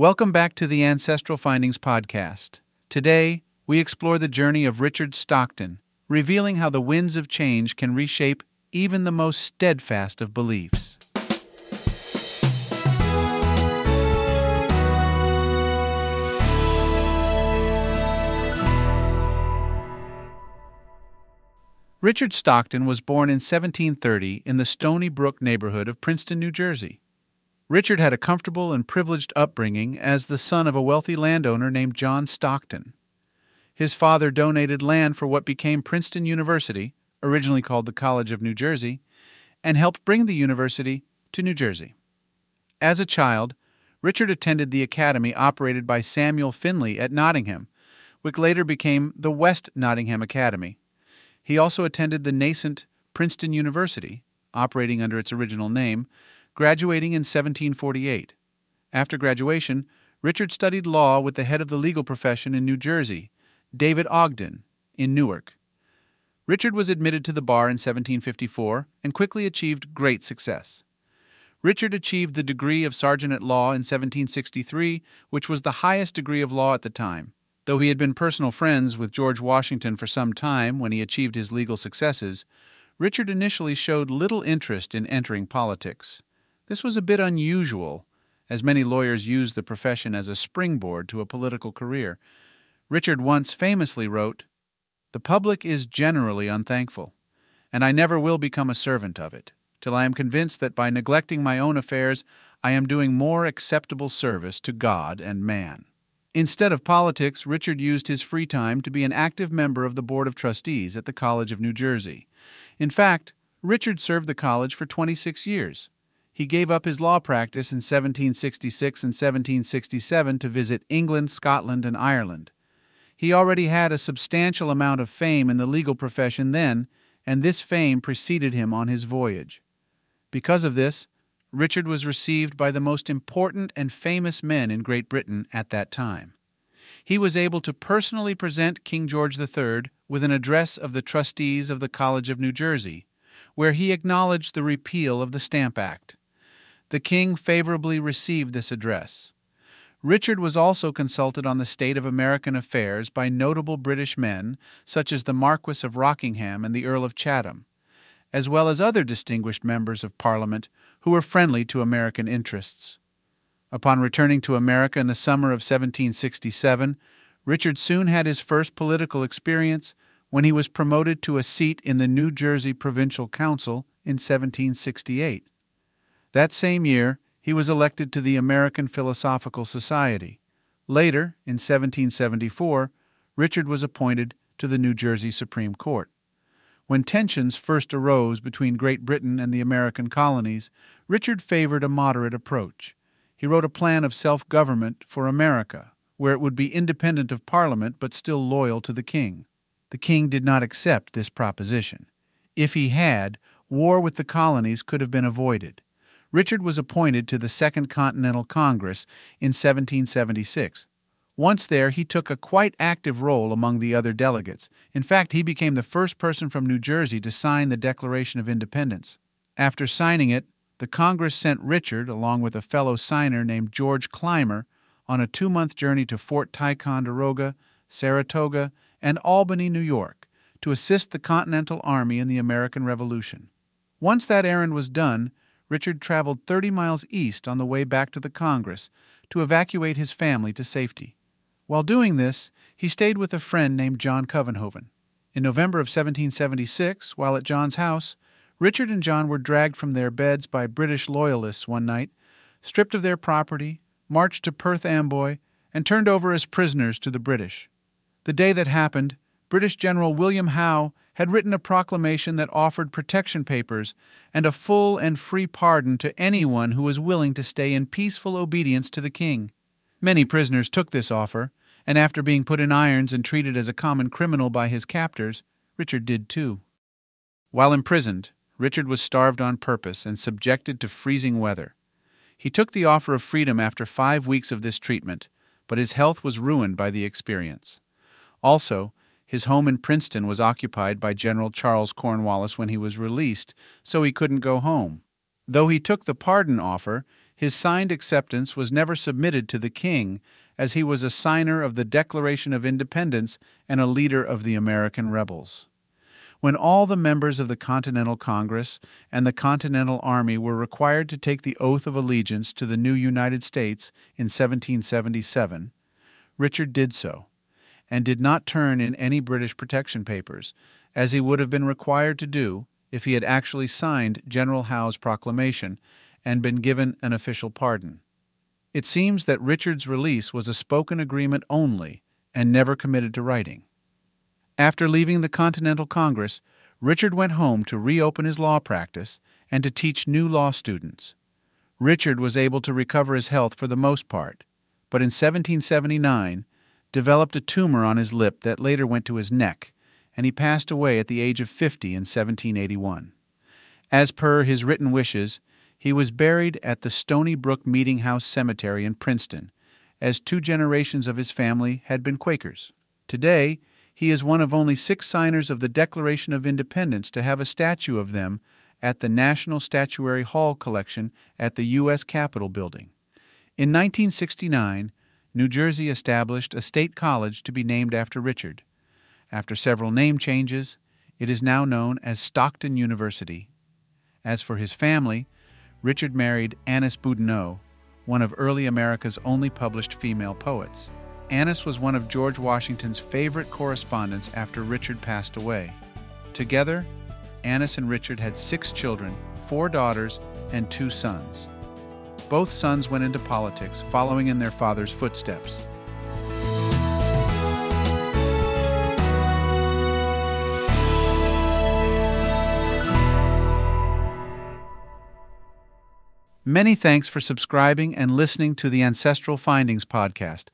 Welcome back to the Ancestral Findings Podcast. Today, we explore the journey of Richard Stockton, revealing how the winds of change can reshape even the most steadfast of beliefs. Richard Stockton was born in 1730 in the Stony Brook neighborhood of Princeton, New Jersey. Richard had a comfortable and privileged upbringing as the son of a wealthy landowner named John Stockton. His father donated land for what became Princeton University, originally called the College of New Jersey, and helped bring the university to New Jersey. As a child, Richard attended the academy operated by Samuel Finley at Nottingham, which later became the West Nottingham Academy. He also attended the nascent Princeton University, operating under its original name, graduating in 1748. After graduation, Richard studied law with the head of the legal profession in New Jersey, David Ogden, in Newark. Richard was admitted to the bar in 1754 and quickly achieved great success. Richard achieved the degree of sergeant at law in 1763, which was the highest degree of law at the time. Though he had been personal friends with George Washington for some time when he achieved his legal successes, Richard initially showed little interest in entering politics. This was a bit unusual, as many lawyers used the profession as a springboard to a political career. Richard once famously wrote, The public is generally unthankful, and I never will become a servant of it, till I am convinced that by neglecting my own affairs I am doing more acceptable service to God and man. Instead of politics, Richard used his free time to be an active member of the Board of Trustees at the College of New Jersey. In fact, Richard served the college for 26 years. He gave up his law practice in 1766 and 1767 to visit England, Scotland, and Ireland. He already had a substantial amount of fame in the legal profession then, and this fame preceded him on his voyage. Because of this, Richard was received by the most important and famous men in Great Britain at that time. He was able to personally present King George III with an address of the trustees of the College of New Jersey, where he acknowledged the repeal of the Stamp Act. The king favorably received this address. Richard was also consulted on the state of American affairs by notable British men such as the Marquis of Rockingham and the Earl of Chatham, as well as other distinguished members of Parliament who were friendly to American interests. Upon returning to America in the summer of 1767, Richard soon had his first political experience when he was promoted to a seat in the New Jersey Provincial Council in 1768. That same year, he was elected to the American Philosophical Society. Later, in 1774, Richard was appointed to the New Jersey Supreme Court. When tensions first arose between Great Britain and the American colonies, Richard favored a moderate approach. He wrote a plan of self government for America, where it would be independent of Parliament but still loyal to the king. The king did not accept this proposition. If he had, war with the colonies could have been avoided. Richard was appointed to the Second Continental Congress in 1776. Once there, he took a quite active role among the other delegates. In fact, he became the first person from New Jersey to sign the Declaration of Independence. After signing it, the Congress sent Richard, along with a fellow signer named George Clymer, on a two month journey to Fort Ticonderoga, Saratoga, and Albany, New York, to assist the Continental Army in the American Revolution. Once that errand was done, Richard traveled 30 miles east on the way back to the Congress to evacuate his family to safety. While doing this, he stayed with a friend named John Covenhoven. In November of 1776, while at John's house, Richard and John were dragged from their beds by British loyalists one night, stripped of their property, marched to Perth Amboy, and turned over as prisoners to the British. The day that happened, British General William Howe had written a proclamation that offered protection papers and a full and free pardon to anyone who was willing to stay in peaceful obedience to the king. Many prisoners took this offer, and after being put in irons and treated as a common criminal by his captors, Richard did too. While imprisoned, Richard was starved on purpose and subjected to freezing weather. He took the offer of freedom after five weeks of this treatment, but his health was ruined by the experience. Also, his home in Princeton was occupied by General Charles Cornwallis when he was released, so he couldn't go home. Though he took the pardon offer, His signed acceptance was never submitted to the king, as he was a signer of the Declaration of Independence and a leader of the American rebels. When all the members of the Continental Congress and the Continental Army were required to take the oath of allegiance to the new United States in 1777, Richard did so, and did not turn in any British protection papers, as he would have been required to do if he had actually signed General Howe's proclamation and been given an official pardon. It seems that Richard's release was a spoken agreement only and never committed to writing. After leaving the Continental Congress, Richard went home to reopen his law practice and to teach new law students. Richard was able to recover his health for the most part, but in 1779 developed a tumor on his lip that later went to his neck, and he passed away at the age of 50 in 1781. As per his written wishes, he was buried at the Stony Brook Meeting House Cemetery in Princeton, as two generations of his family had been Quakers. Today, he is one of only six signers of the Declaration of Independence to have a statue of them at the National Statuary Hall collection at the U.S. Capitol Building. In 1969, New Jersey established a state college to be named after Richard. After several name changes, it is now known as Stockton University. As for his family, Richard married Annis Boudinot, one of early America's only published female poets. Annis was one of George Washington's favorite correspondents after Richard passed away. Together, Annis and Richard had six children, four daughters, and two sons. Both sons went into politics, following in their father's footsteps. Many thanks for subscribing and listening to the Ancestral Findings podcast.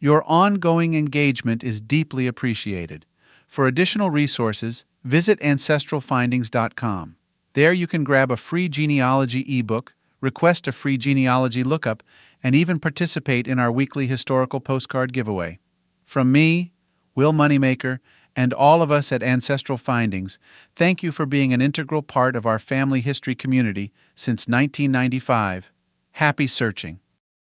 Your ongoing engagement is deeply appreciated. For additional resources, visit ancestralfindings.com. There you can grab a free genealogy ebook, request a free genealogy lookup, and even participate in our weekly historical postcard giveaway. From me, Will Moneymaker, and all of us at Ancestral Findings, thank you for being an integral part of our family history community since 1995. Happy searching.